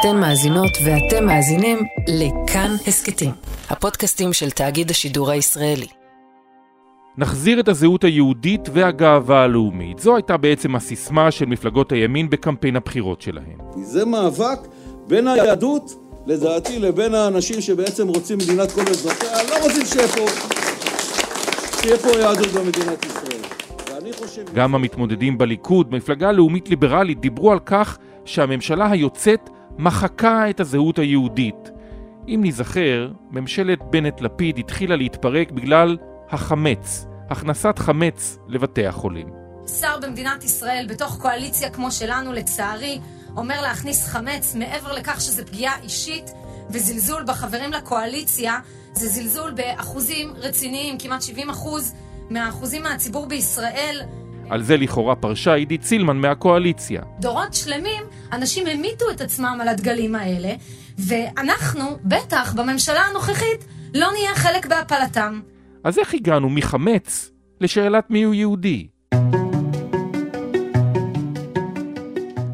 אתן מאזינות ואתם מאזינים לכאן הסכתים, הפודקאסטים של תאגיד השידור הישראלי. נחזיר את הזהות היהודית והגאווה הלאומית. זו הייתה בעצם הסיסמה של מפלגות הימין בקמפיין הבחירות שלהם. זה מאבק בין היהדות, לדעתי, לבין האנשים שבעצם רוצים מדינת כל אזרחיה, לא רוצים שיהיה פה, שיהיה פה יהדות במדינת ישראל. חושב... גם המתמודדים בליכוד, מפלגה לאומית ליברלית, דיברו על כך שהממשלה היוצאת מחקה את הזהות היהודית. אם ניזכר, ממשלת בנט-לפיד התחילה להתפרק בגלל החמץ, הכנסת חמץ לבתי החולים. שר במדינת ישראל, בתוך קואליציה כמו שלנו, לצערי, אומר להכניס חמץ מעבר לכך שזה פגיעה אישית וזלזול בחברים לקואליציה, זה זלזול באחוזים רציניים, כמעט 70 אחוז מהאחוזים מהציבור בישראל. על זה לכאורה פרשה עידית סילמן מהקואליציה. דורות שלמים, אנשים המיתו את עצמם על הדגלים האלה, ואנחנו, בטח בממשלה הנוכחית, לא נהיה חלק בהפלתם. אז איך הגענו מחמץ לשאלת מיהו יהודי?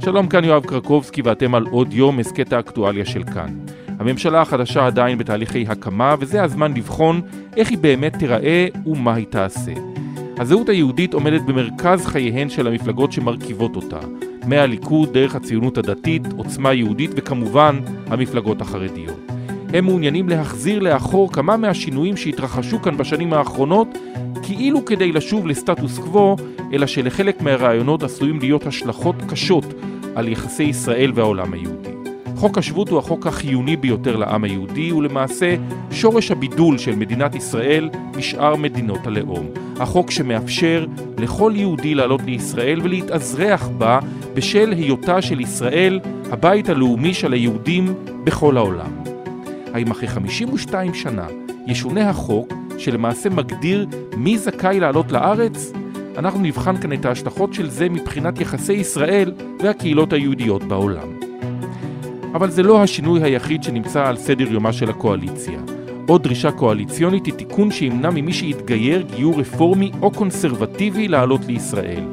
שלום, כאן יואב קרקובסקי ואתם על עוד יום הסכת האקטואליה של כאן. הממשלה החדשה עדיין בתהליכי הקמה, וזה הזמן לבחון איך היא באמת תיראה ומה היא תעשה. הזהות היהודית עומדת במרכז חייהן של המפלגות שמרכיבות אותה, מהליכוד דרך הציונות הדתית, עוצמה יהודית וכמובן המפלגות החרדיות. הם מעוניינים להחזיר לאחור כמה מהשינויים שהתרחשו כאן בשנים האחרונות, כאילו כדי לשוב לסטטוס קוו, אלא שלחלק מהרעיונות עשויים להיות השלכות קשות על יחסי ישראל והעולם היהודי. חוק השבות הוא החוק החיוני ביותר לעם היהודי, ולמעשה שורש הבידול של מדינת ישראל משאר מדינות הלאום. החוק שמאפשר לכל יהודי לעלות לישראל ולהתאזרח בה בשל היותה של ישראל הבית הלאומי של היהודים בכל העולם. האם אחרי 52 שנה ישונה החוק שלמעשה מגדיר מי זכאי לעלות לארץ? אנחנו נבחן כאן את ההשלכות של זה מבחינת יחסי ישראל והקהילות היהודיות בעולם. אבל זה לא השינוי היחיד שנמצא על סדר יומה של הקואליציה. עוד דרישה קואליציונית היא תיקון שימנע ממי שיתגייר גיור רפורמי או קונסרבטיבי לעלות לישראל.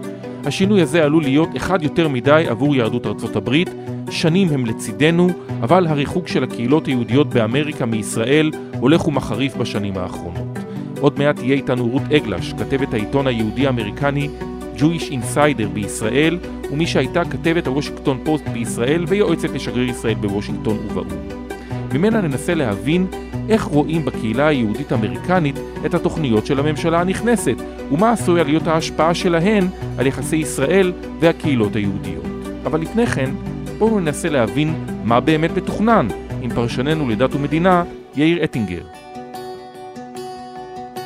השינוי הזה עלול להיות אחד יותר מדי עבור יהדות ארצות הברית, שנים הם לצידנו, אבל הריחוק של הקהילות היהודיות באמריקה מישראל הולך ומחריף בשנים האחרונות. עוד מעט תהיה איתנו רות אגלש, כתבת העיתון היהודי האמריקני Jewish Insider בישראל, ומי שהייתה כתבת הוושינגטון פוסט בישראל ויועצת לשגריר ישראל בוושינגטון ובאו"ם. ממנה ננסה להבין איך רואים בקהילה היהודית האמריקנית את התוכניות של הממשלה הנכנסת, ומה עשויה להיות ההשפעה שלהן על יחסי ישראל והקהילות היהודיות. אבל לפני כן, בואו ננסה להבין מה באמת מתוכנן עם פרשננו לדת ומדינה, יאיר אטינגר.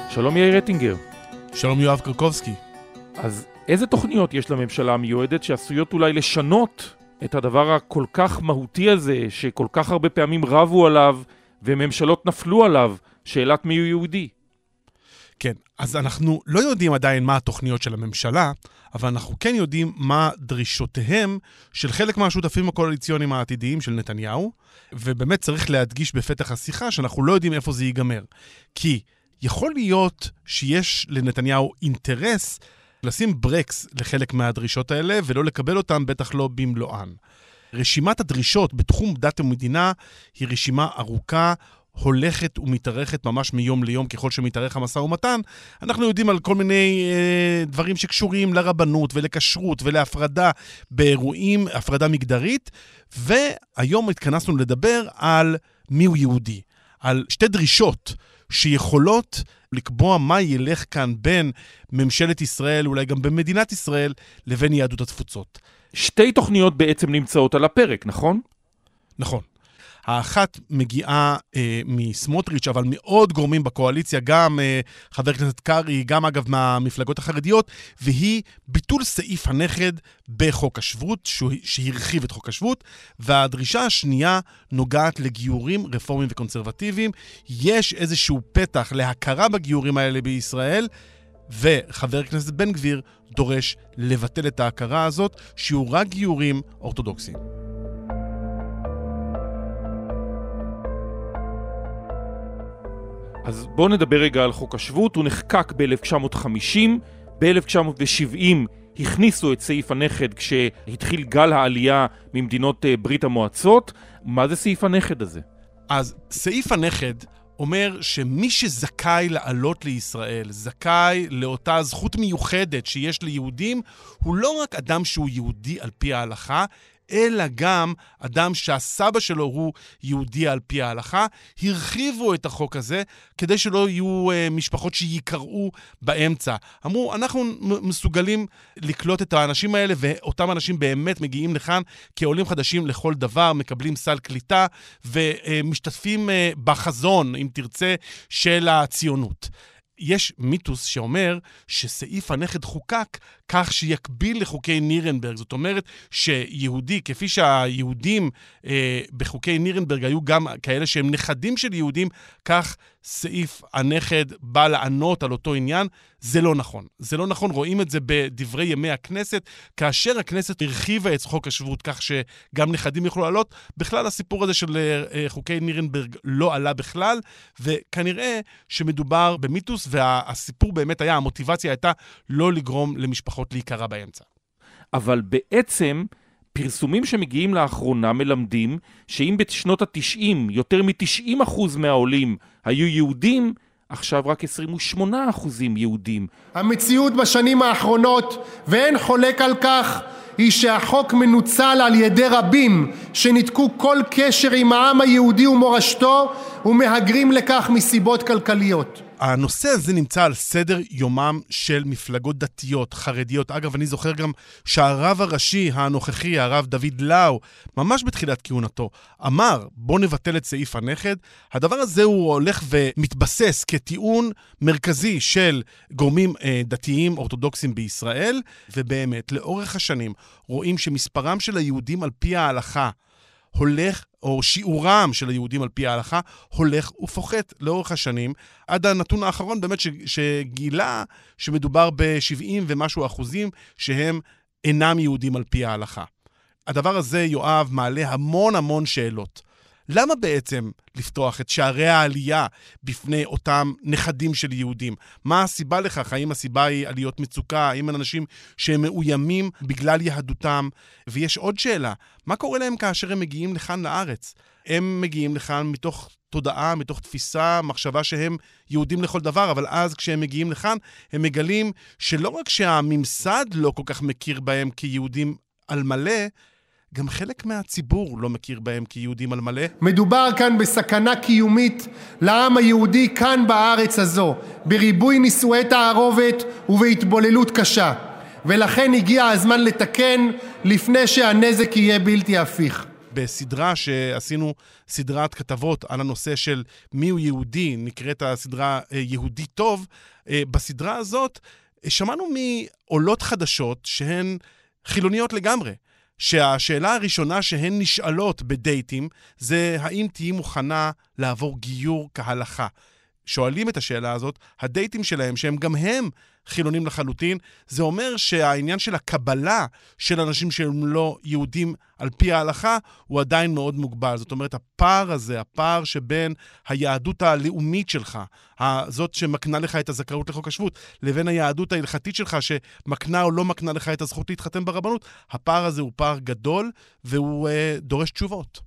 שלום יאיר אטינגר. שלום יואב קרקובסקי. אז איזה תוכניות יש לממשלה המיועדת שעשויות אולי לשנות את הדבר הכל כך מהותי הזה, שכל כך הרבה פעמים רבו עליו וממשלות נפלו עליו, שאלת מיהו יהודי? כן, אז אנחנו לא יודעים עדיין מה התוכניות של הממשלה, אבל אנחנו כן יודעים מה דרישותיהם של חלק מהשותפים הקואליציוניים העתידיים של נתניהו, ובאמת צריך להדגיש בפתח השיחה שאנחנו לא יודעים איפה זה ייגמר. כי יכול להיות שיש לנתניהו אינטרס לשים ברקס לחלק מהדרישות האלה ולא לקבל אותן, בטח לא במלואן. רשימת הדרישות בתחום דת ומדינה היא רשימה ארוכה, הולכת ומתארכת ממש מיום ליום ככל שמתארך המשא ומתן. אנחנו יודעים על כל מיני אה, דברים שקשורים לרבנות ולכשרות ולהפרדה באירועים, הפרדה מגדרית, והיום התכנסנו לדבר על מיהו יהודי, על שתי דרישות שיכולות לקבוע מה ילך כאן בין ממשלת ישראל, אולי גם במדינת ישראל, לבין יהדות התפוצות. שתי תוכניות בעצם נמצאות על הפרק, נכון? נכון. האחת מגיעה אה, מסמוטריץ', אבל מעוד גורמים בקואליציה, גם אה, חבר הכנסת קרעי, גם אגב מהמפלגות החרדיות, והיא ביטול סעיף הנכד בחוק השבות, שהרחיב את חוק השבות, והדרישה השנייה נוגעת לגיורים רפורמיים וקונסרבטיביים. יש איזשהו פתח להכרה בגיורים האלה בישראל. וחבר הכנסת בן גביר דורש לבטל את ההכרה הזאת, שיהיו רק גיורים אורתודוקסיים. אז בואו נדבר רגע על חוק השבות, הוא נחקק ב-1950, ב-1970 הכניסו את סעיף הנכד כשהתחיל גל העלייה ממדינות אה, ברית המועצות. מה זה סעיף הנכד הזה? אז סעיף הנכד אומר שמי שזכאי לעלות לישראל, זכאי לאותה זכות מיוחדת שיש ליהודים, הוא לא רק אדם שהוא יהודי על פי ההלכה, אלא גם אדם שהסבא שלו הוא יהודי על פי ההלכה. הרחיבו את החוק הזה כדי שלא יהיו uh, משפחות שיקרעו באמצע. אמרו, אנחנו מסוגלים לקלוט את האנשים האלה, ואותם אנשים באמת מגיעים לכאן כעולים חדשים לכל דבר, מקבלים סל קליטה ומשתתפים uh, בחזון, אם תרצה, של הציונות. יש מיתוס שאומר שסעיף הנכד חוקק כך שיקביל לחוקי נירנברג. זאת אומרת שיהודי, כפי שהיהודים אה, בחוקי נירנברג היו גם כאלה שהם נכדים של יהודים, כך סעיף הנכד בא לענות על אותו עניין. זה לא נכון. זה לא נכון, רואים את זה בדברי ימי הכנסת, כאשר הכנסת הרחיבה את חוק השבות כך שגם נכדים יוכלו לעלות. בכלל הסיפור הזה של אה, חוקי נירנברג לא עלה בכלל, וכנראה שמדובר במיתוס, והסיפור באמת היה, המוטיבציה הייתה לא לגרום למשפחות להיקרע באמצע. אבל בעצם... פרסומים שמגיעים לאחרונה מלמדים שאם בשנות ה-90 יותר מ-90% מהעולים היו יהודים, עכשיו רק 28% יהודים. המציאות בשנים האחרונות, ואין חולק על כך, היא שהחוק מנוצל על ידי רבים שניתקו כל קשר עם העם היהודי ומורשתו ומהגרים לכך מסיבות כלכליות. הנושא הזה נמצא על סדר יומם של מפלגות דתיות, חרדיות. אגב, אני זוכר גם שהרב הראשי הנוכחי, הרב דוד לאו, ממש בתחילת כהונתו, אמר, בוא נבטל את סעיף הנכד. הדבר הזה הוא הולך ומתבסס כטיעון מרכזי של גורמים אה, דתיים אורתודוקסים בישראל, ובאמת, לאורך השנים רואים שמספרם של היהודים על פי ההלכה הולך, או שיעורם של היהודים על פי ההלכה, הולך ופוחת לאורך השנים, עד הנתון האחרון באמת ש, שגילה שמדובר ב-70 ומשהו אחוזים שהם אינם יהודים על פי ההלכה. הדבר הזה, יואב, מעלה המון המון שאלות. למה בעצם לפתוח את שערי העלייה בפני אותם נכדים של יהודים? מה הסיבה לכך? האם הסיבה היא עליות מצוקה? האם אנשים שהם מאוימים בגלל יהדותם? ויש עוד שאלה, מה קורה להם כאשר הם מגיעים לכאן לארץ? הם מגיעים לכאן מתוך תודעה, מתוך תפיסה, מחשבה שהם יהודים לכל דבר, אבל אז כשהם מגיעים לכאן, הם מגלים שלא רק שהממסד לא כל כך מכיר בהם כיהודים על מלא, גם חלק מהציבור לא מכיר בהם כיהודים על מלא. מדובר כאן בסכנה קיומית לעם היהודי כאן בארץ הזו, בריבוי נישואי תערובת ובהתבוללות קשה. ולכן הגיע הזמן לתקן לפני שהנזק יהיה בלתי הפיך. בסדרה שעשינו סדרת כתבות על הנושא של מיהו יהודי, נקראת הסדרה אה, יהודי טוב, אה, בסדרה הזאת אה, שמענו מעולות חדשות שהן חילוניות לגמרי. שהשאלה הראשונה שהן נשאלות בדייטים זה האם תהיי מוכנה לעבור גיור כהלכה. שואלים את השאלה הזאת, הדייטים שלהם, שהם גם הם חילונים לחלוטין, זה אומר שהעניין של הקבלה של אנשים שהם לא יהודים על פי ההלכה, הוא עדיין מאוד מוגבל. זאת אומרת, הפער הזה, הפער שבין היהדות הלאומית שלך, זאת שמקנה לך את הזכאות לחוק השבות, לבין היהדות ההלכתית שלך, שמקנה או לא מקנה לך את הזכות להתחתן ברבנות, הפער הזה הוא פער גדול, והוא אה, דורש תשובות.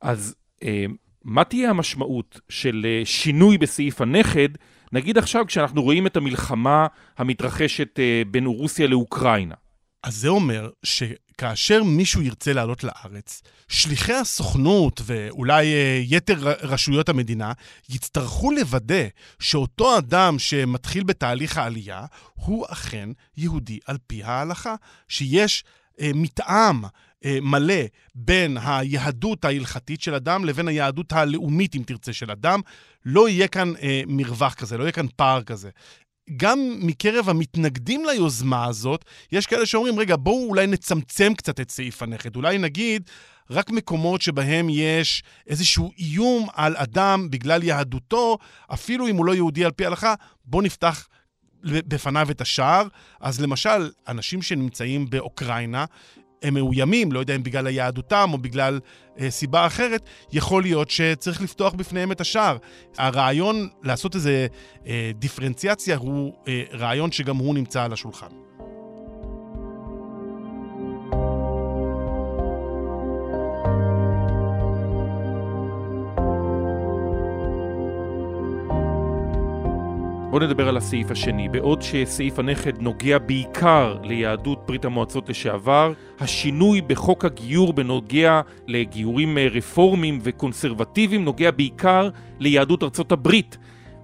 אז... אה... מה תהיה המשמעות של אה, שינוי בסעיף הנכד, נגיד עכשיו כשאנחנו רואים את המלחמה המתרחשת אה, בין רוסיה לאוקראינה? אז זה אומר שכאשר מישהו ירצה לעלות לארץ, שליחי הסוכנות ואולי אה, יתר רשויות המדינה יצטרכו לוודא שאותו אדם שמתחיל בתהליך העלייה הוא אכן יהודי על פי ההלכה, שיש מתאם אה, מלא בין היהדות ההלכתית של אדם לבין היהדות הלאומית, אם תרצה, של אדם. לא יהיה כאן אה, מרווח כזה, לא יהיה כאן פער כזה. גם מקרב המתנגדים ליוזמה הזאת, יש כאלה שאומרים, רגע, בואו אולי נצמצם קצת את סעיף הנכד. אולי נגיד, רק מקומות שבהם יש איזשהו איום על אדם בגלל יהדותו, אפילו אם הוא לא יהודי על פי ההלכה, בואו נפתח בפניו את השער. אז למשל, אנשים שנמצאים באוקראינה, הם מאוימים, לא יודע אם בגלל היהדותם או בגלל אה, סיבה אחרת, יכול להיות שצריך לפתוח בפניהם את השער. הרעיון לעשות איזה אה, דיפרנציאציה הוא אה, רעיון שגם הוא נמצא על השולחן. בואו נדבר על הסעיף השני. בעוד שסעיף הנכד נוגע בעיקר ליהדות ברית המועצות לשעבר, השינוי בחוק הגיור בנוגע לגיורים אה, רפורמיים וקונסרבטיביים נוגע בעיקר ליהדות ארצות הברית.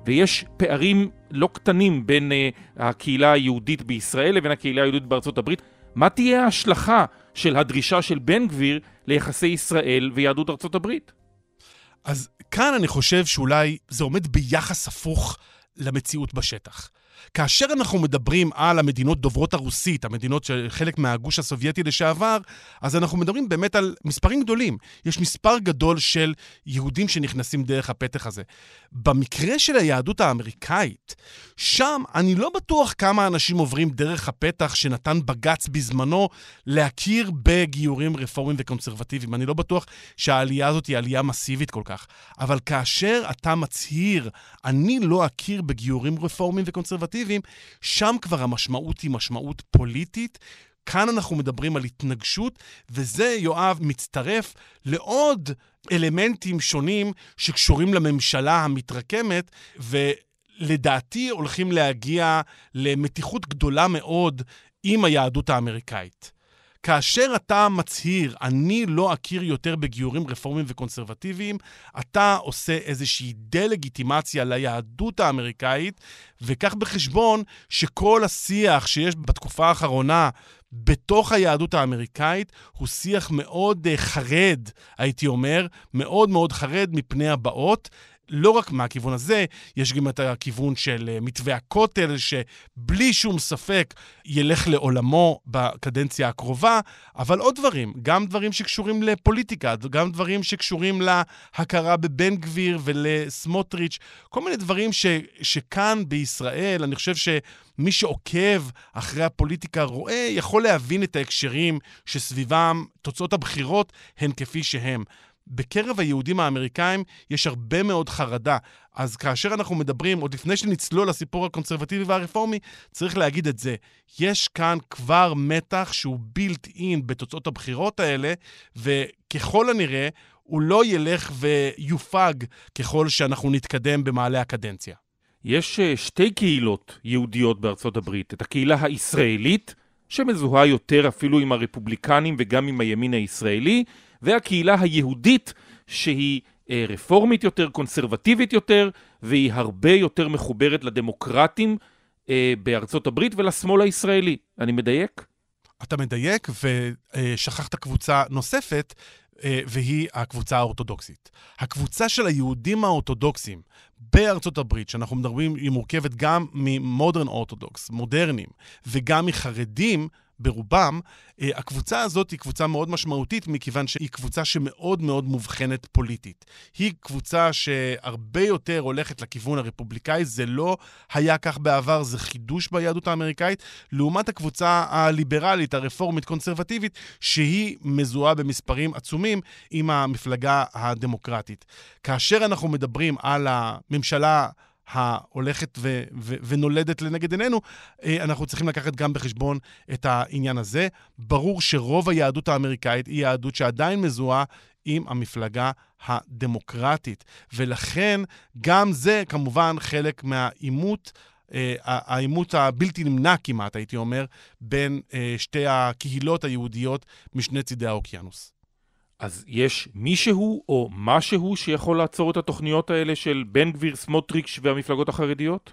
ויש פערים לא קטנים בין uh, הקהילה היהודית בישראל לבין הקהילה היהודית בארצות הברית. מה תהיה ההשלכה של הדרישה של בן גביר ליחסי ישראל ויהדות ארצות הברית? אז כאן אני חושב שאולי זה עומד ביחס הפוך למציאות בשטח. כאשר אנחנו מדברים על המדינות דוברות הרוסית, המדינות של חלק מהגוש הסובייטי לשעבר, אז אנחנו מדברים באמת על מספרים גדולים. יש מספר גדול של יהודים שנכנסים דרך הפתח הזה. במקרה של היהדות האמריקאית, שם אני לא בטוח כמה אנשים עוברים דרך הפתח שנתן בג"ץ בזמנו להכיר בגיורים רפורמיים וקונסרבטיביים. אני לא בטוח שהעלייה הזאת היא עלייה מסיבית כל כך. אבל כאשר אתה מצהיר, אני לא אכיר בגיורים רפורמיים וקונסרבטיביים, קונסרבטיביים, שם כבר המשמעות היא משמעות פוליטית. כאן אנחנו מדברים על התנגשות, וזה, יואב, מצטרף לעוד אלמנטים שונים שקשורים לממשלה המתרקמת, ולדעתי הולכים להגיע למתיחות גדולה מאוד עם היהדות האמריקאית. כאשר אתה מצהיר, אני לא אכיר יותר בגיורים רפורמיים וקונסרבטיביים, אתה עושה איזושהי דה-לגיטימציה ליהדות האמריקאית, וקח בחשבון שכל השיח שיש בתקופה האחרונה בתוך היהדות האמריקאית הוא שיח מאוד uh, חרד, הייתי אומר, מאוד מאוד חרד מפני הבאות. לא רק מהכיוון הזה, יש גם את הכיוון של אה, מתווה הכותל, שבלי שום ספק ילך לעולמו בקדנציה הקרובה, אבל עוד דברים, גם דברים שקשורים לפוליטיקה, גם דברים שקשורים להכרה בבן גביר ולסמוטריץ', כל מיני דברים ש, שכאן בישראל, אני חושב שמי שעוקב אחרי הפוליטיקה רואה, יכול להבין את ההקשרים שסביבם תוצאות הבחירות הן כפי שהן. בקרב היהודים האמריקאים יש הרבה מאוד חרדה. אז כאשר אנחנו מדברים, עוד לפני שנצלול לסיפור הקונסרבטיבי והרפורמי, צריך להגיד את זה. יש כאן כבר מתח שהוא בילט אין בתוצאות הבחירות האלה, וככל הנראה, הוא לא ילך ויופג ככל שאנחנו נתקדם במעלה הקדנציה. יש אה, שתי קהילות יהודיות בארצות הברית. את הקהילה הישראלית, שמזוהה יותר אפילו עם הרפובליקנים וגם עם הימין הישראלי, והקהילה היהודית שהיא אה, רפורמית יותר, קונסרבטיבית יותר, והיא הרבה יותר מחוברת לדמוקרטים אה, בארצות הברית ולשמאל הישראלי. אני מדייק? אתה מדייק, ושכחת קבוצה נוספת, אה, והיא הקבוצה האורתודוקסית. הקבוצה של היהודים האורתודוקסים בארצות הברית, שאנחנו מדברים, היא מורכבת גם ממודרן אורתודוקס, מודרניים, וגם מחרדים, ברובם, אה, הקבוצה הזאת היא קבוצה מאוד משמעותית, מכיוון שהיא קבוצה שמאוד מאוד מובחנת פוליטית. היא קבוצה שהרבה יותר הולכת לכיוון הרפובליקאי, זה לא היה כך בעבר, זה חידוש ביהדות האמריקאית, לעומת הקבוצה הליברלית, הרפורמית-קונסרבטיבית, שהיא מזוהה במספרים עצומים עם המפלגה הדמוקרטית. כאשר אנחנו מדברים על הממשלה ההולכת ו- ו- ונולדת לנגד עינינו, אה, אנחנו צריכים לקחת גם בחשבון את העניין הזה. ברור שרוב היהדות האמריקאית היא יהדות שעדיין מזוהה עם המפלגה הדמוקרטית, ולכן גם זה כמובן חלק מהעימות. Uh, העימות הבלתי נמנע כמעט, הייתי אומר, בין uh, שתי הקהילות היהודיות משני צידי האוקיינוס. אז יש מישהו או משהו שיכול לעצור את התוכניות האלה של בן גביר, סמוטריץ' והמפלגות החרדיות?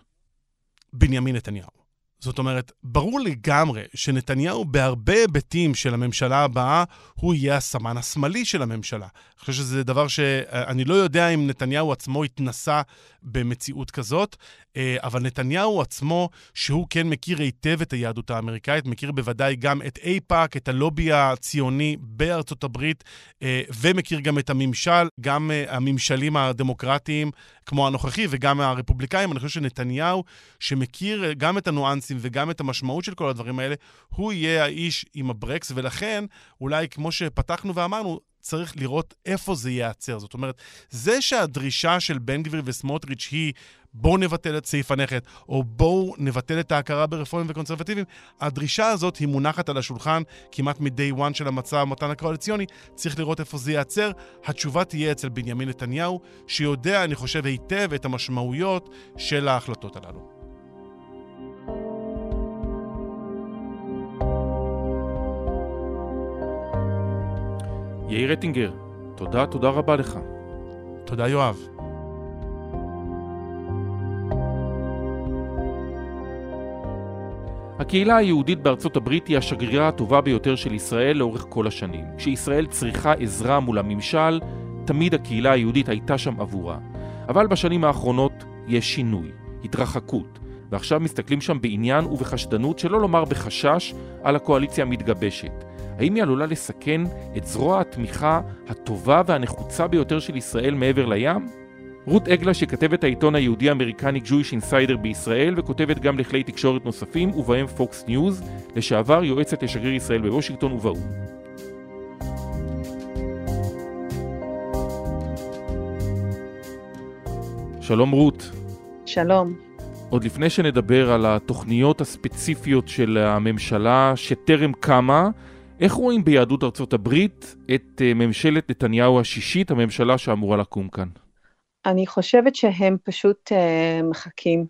בנימין נתניהו. זאת אומרת, ברור לגמרי שנתניהו בהרבה היבטים של הממשלה הבאה, הוא יהיה הסמן השמאלי של הממשלה. אני חושב שזה דבר שאני לא יודע אם נתניהו עצמו התנסה במציאות כזאת, אה, אבל נתניהו עצמו, שהוא כן מכיר היטב את היהדות האמריקאית, מכיר בוודאי גם את אייפאק, את הלובי הציוני בארצות הברית, אה, ומכיר גם את הממשל, גם אה, הממשלים הדמוקרטיים כמו הנוכחי וגם הרפובליקאים. אני חושב שנתניהו, שמכיר גם את הניואנסים וגם את המשמעות של כל הדברים האלה, הוא יהיה האיש עם הברקס, ולכן, אולי כמו שפתחנו ואמרנו, צריך לראות איפה זה ייעצר. זאת אומרת, זה שהדרישה של בן גביר וסמוטריץ' היא בואו נבטל את סעיף הנכד, או בואו נבטל את ההכרה ברפורמים וקונסרבטיבים. הדרישה הזאת היא מונחת על השולחן כמעט מ-day one של המצע המתן הקואליציוני, צריך לראות איפה זה ייעצר. התשובה תהיה אצל בנימין נתניהו, שיודע, אני חושב, היטב את המשמעויות של ההחלטות הללו. יאיר רטינגר, תודה, תודה רבה לך. תודה, יואב. הקהילה היהודית בארצות הברית היא השגרירה הטובה ביותר של ישראל לאורך כל השנים. כשישראל צריכה עזרה מול הממשל, תמיד הקהילה היהודית הייתה שם עבורה. אבל בשנים האחרונות יש שינוי, התרחקות, ועכשיו מסתכלים שם בעניין ובחשדנות, שלא לומר בחשש, על הקואליציה המתגבשת. האם היא עלולה לסכן את זרוע התמיכה הטובה והנחוצה ביותר של ישראל מעבר לים? רות אגלש, כתבת העיתון היהודי-אמריקני Jewish Insider בישראל וכותבת גם לכלי תקשורת נוספים ובהם פוקס ניוז, לשעבר יועצת לשגריר ישראל בוושינגטון ובאו"ם. שלום רות. שלום. עוד לפני שנדבר על התוכניות הספציפיות של הממשלה שטרם קמה, איך רואים ביהדות ארצות הברית את אה, ממשלת נתניהו השישית, הממשלה שאמורה לקום כאן? אני חושבת שהם פשוט uh, מחכים.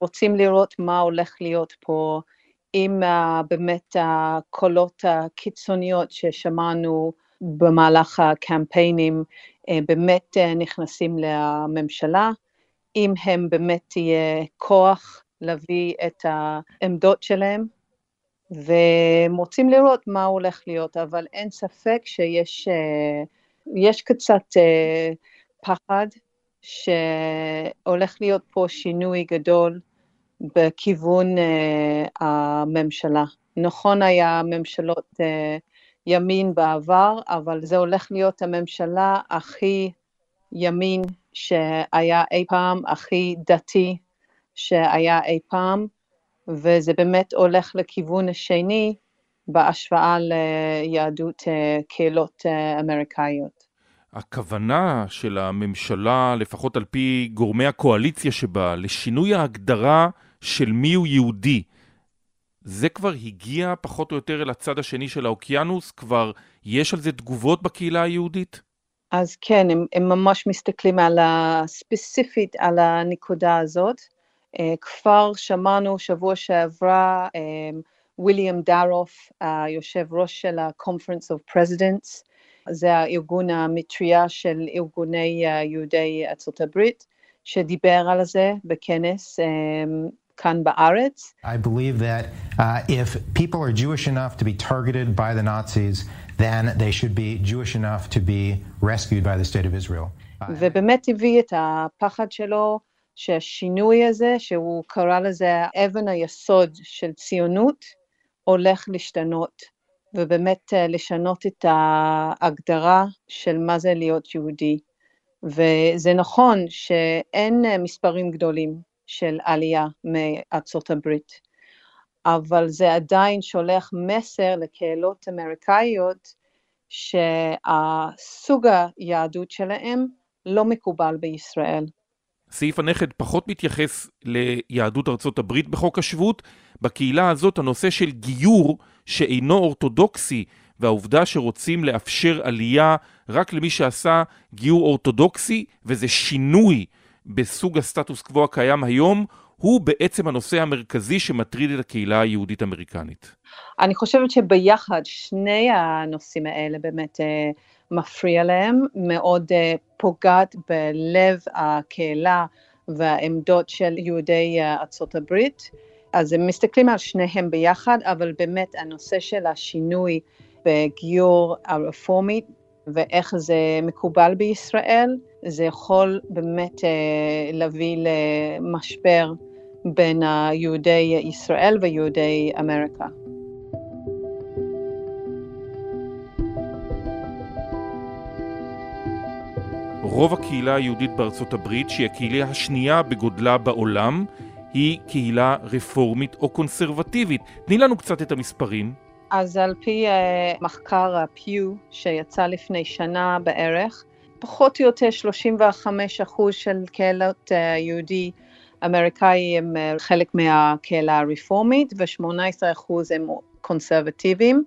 רוצים לראות מה הולך להיות פה, אם uh, באמת הקולות הקיצוניות ששמענו במהלך הקמפיינים. uh, באמת uh, נכנסים לממשלה, אם הם באמת תהיה כוח להביא את העמדות שלהם, והם רוצים לראות מה הולך להיות, אבל אין ספק שיש יש קצת פחד שהולך להיות פה שינוי גדול בכיוון uh, הממשלה. נכון היה ממשלות uh, ימין בעבר, אבל זה הולך להיות הממשלה הכי ימין שהיה אי פעם, הכי דתי שהיה אי פעם, וזה באמת הולך לכיוון השני בהשוואה ליהדות uh, קהילות uh, אמריקאיות. הכוונה של הממשלה, לפחות על פי גורמי הקואליציה שבה, לשינוי ההגדרה של מיהו יהודי, זה כבר הגיע פחות או יותר אל הצד השני של האוקיינוס? כבר יש על זה תגובות בקהילה היהודית? אז כן, הם, הם ממש מסתכלים על הספציפית על הנקודה הזאת. אה, כבר שמענו שבוע שעברה, ויליאם דארוף, היושב ראש של ה-Conference of Presidents, זה הארגון המטריה של ארגוני יהודי ארצות הברית, שדיבר על זה בכנס כאן בארץ. I believe that uh, if people are Jewish enough to be targeted by the Nazis, then they should be Jewish enough to be rescued by the state of Israel. ובאמת הביא את הפחד שלו שהשינוי הזה, שהוא קרא לזה אבן היסוד של ציונות, הולך להשתנות. ובאמת אה, לשנות את ההגדרה של מה זה להיות יהודי. וזה נכון שאין אה, מספרים גדולים של עלייה מארצות הברית, אבל זה עדיין שולח מסר לקהילות אמריקאיות שהסוג היהדות שלהם לא מקובל בישראל. סעיף הנכד פחות מתייחס ליהדות ארצות הברית בחוק השבות. בקהילה הזאת הנושא של גיור שאינו אורתודוקסי והעובדה שרוצים לאפשר עלייה רק למי שעשה גיור אורתודוקסי וזה שינוי בסוג הסטטוס קוו הקיים היום, הוא בעצם הנושא המרכזי שמטריד את הקהילה היהודית-אמריקנית. אני חושבת שביחד שני הנושאים האלה באמת אה, מפריע להם, מאוד אה, פוגעת בלב הקהילה והעמדות של יהודי אה, ארצות הברית. אז הם מסתכלים על שניהם ביחד, אבל באמת הנושא של השינוי בגיור הרפורמית ואיך זה מקובל בישראל, זה יכול באמת אה, להביא למשבר בין יהודי ישראל ויהודי אמריקה. רוב הקהילה היהודית בארצות הברית, שהיא הקהילה השנייה בגודלה בעולם, היא קהילה רפורמית או קונסרבטיבית. תני לנו קצת את המספרים. אז על פי uh, מחקר הפיו שיצא לפני שנה בערך, פחות או יותר 35 אחוז של קהילות uh, יהודי אמריקאי הם uh, חלק מהקהילה הרפורמית ו-18 אחוז הם קונסרבטיביים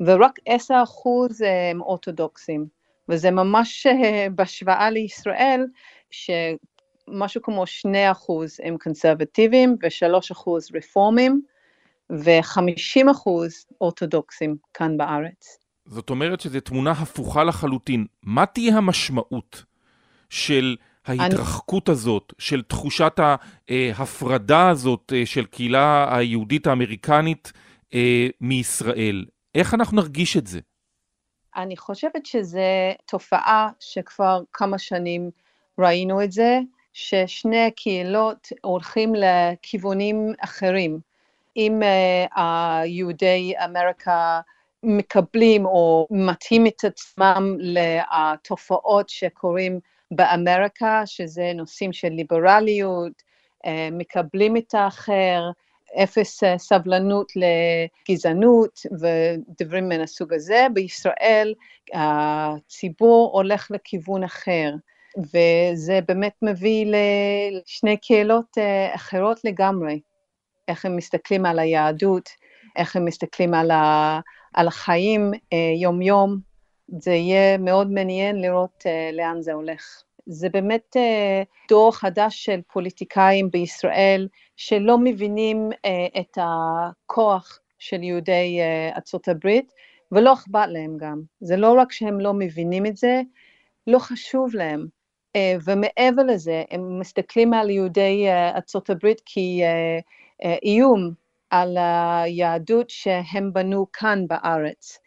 ורק 10 אחוז הם אורתודוקסים. וזה ממש בהשוואה לישראל, שמשהו כמו 2 אחוז הם קונסרבטיביים ו-3 אחוז רפורמים ו-50 אחוז אורתודוקסים כאן בארץ. זאת אומרת שזו תמונה הפוכה לחלוטין. מה תהיה המשמעות של ההתרחקות אני... הזאת, של תחושת ההפרדה הזאת אה, של קהילה היהודית האמריקנית אה, מישראל? איך אנחנו נרגיש את זה? אני חושבת שזו תופעה שכבר כמה שנים ראינו את זה, ששני קהילות הולכים לכיוונים אחרים. אם uh, היהודי אמריקה מקבלים או מתאים את עצמם לתופעות שקורים באמריקה, שזה נושאים של ליברליות, uh, מקבלים את האחר, אפס אה, סבלנות לגזענות ודברים מן הסוג הזה. בישראל הציבור הולך לכיוון אחר, וזה באמת מביא לשני קהילות אה, אחרות לגמרי, איך הם מסתכלים על היהדות, איך הם מסתכלים על, ה, על החיים אה, יום-יום. זה יהיה מאוד מעניין לראות לאן זה הולך. זה באמת דור חדש של פוליטיקאים בישראל שלא מבינים את הכוח של יהודי ארצות הברית, ולא אכפת להם גם. זה לא רק שהם לא מבינים את זה, לא חשוב להם. ומעבר לזה, הם מסתכלים על יהודי ארצות הברית כאיום על היהדות שהם בנו כאן בארץ.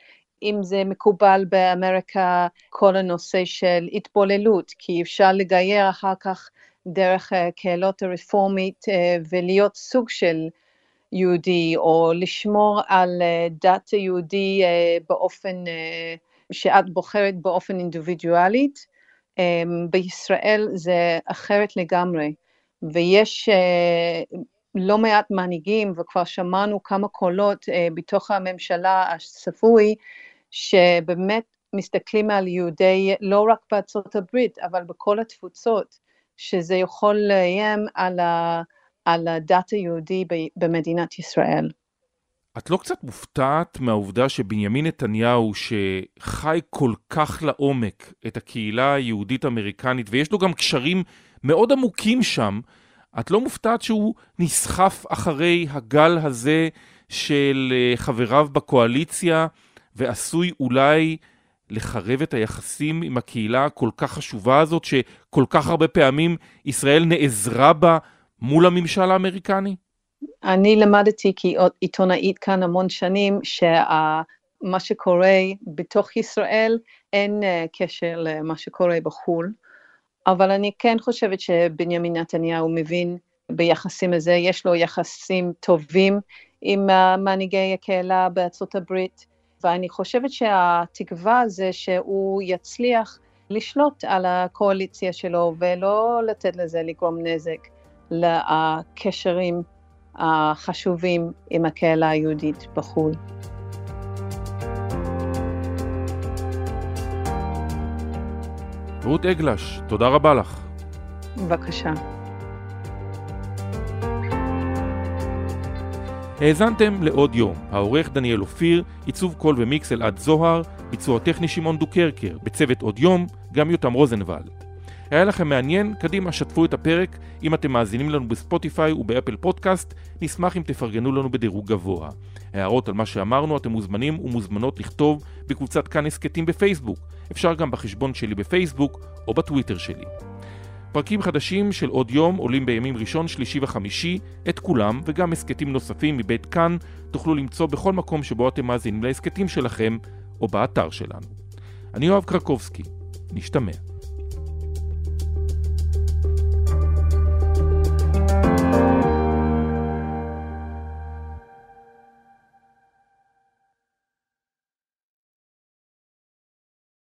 אם זה מקובל באמריקה כל הנושא של התבוללות, כי אפשר לגייר אחר כך דרך קהילות הרפורמית ולהיות סוג של יהודי, או לשמור על דת היהודי באופן שאת בוחרת באופן אינדיבידואלית. בישראל זה אחרת לגמרי, ויש לא מעט מנהיגים, וכבר שמענו כמה קולות בתוך הממשלה הצפוי, שבאמת מסתכלים על יהודי, לא רק בארצות הברית, אבל בכל התפוצות, שזה יכול לאיים על, ה, על הדת היהודי במדינת ישראל. את לא קצת מופתעת מהעובדה שבנימין נתניהו, שחי כל כך לעומק את הקהילה היהודית-אמריקנית, ויש לו גם קשרים מאוד עמוקים שם, את לא מופתעת שהוא נסחף אחרי הגל הזה של אה, חבריו בקואליציה, ועשוי אולי לחרב את היחסים עם הקהילה הכל כך חשובה הזאת, שכל כך הרבה פעמים ישראל נעזרה בה מול הממשל האמריקני? אני למדתי כעיתונאית כאן המון שנים, שמה שקורה בתוך ישראל אין אה, קשר למה שקורה בחו"ל, אבל אני כן חושבת שבנימין נתניהו מבין ביחסים הזה, יש לו יחסים טובים עם מנהיגי הקהילה בארצות הברית, ואני חושבת שהתקווה זה שהוא יצליח לשלוט על הקואליציה שלו ולא לתת לזה לגרום נזק לקשרים החשובים עם הקהילה היהודית בחו"ל. רות אגלש, תודה רבה לך. בבקשה. האזנתם לעוד יום, העורך דניאל אופיר, עיצוב קול ומיקס אלעד זוהר, ביצוע טכני שמעון דוקרקר, בצוות עוד יום, גם יותם רוזנבלד. היה לכם מעניין? קדימה, שתפו את הפרק. אם אתם מאזינים לנו בספוטיפיי ובאפל פודקאסט, נשמח אם תפרגנו לנו בדירוג גבוה. הערות על מה שאמרנו, אתם מוזמנים ומוזמנות לכתוב בקבוצת כאן הסכתים בפייסבוק. אפשר גם בחשבון שלי בפייסבוק או בטוויטר שלי. פרקים חדשים של עוד יום עולים בימים ראשון, שלישי וחמישי, את כולם וגם הסכתים נוספים מבית כאן תוכלו למצוא בכל מקום שבו אתם מאזינים להסכתים שלכם או באתר שלנו. אני יואב קרקובסקי, נשתמע.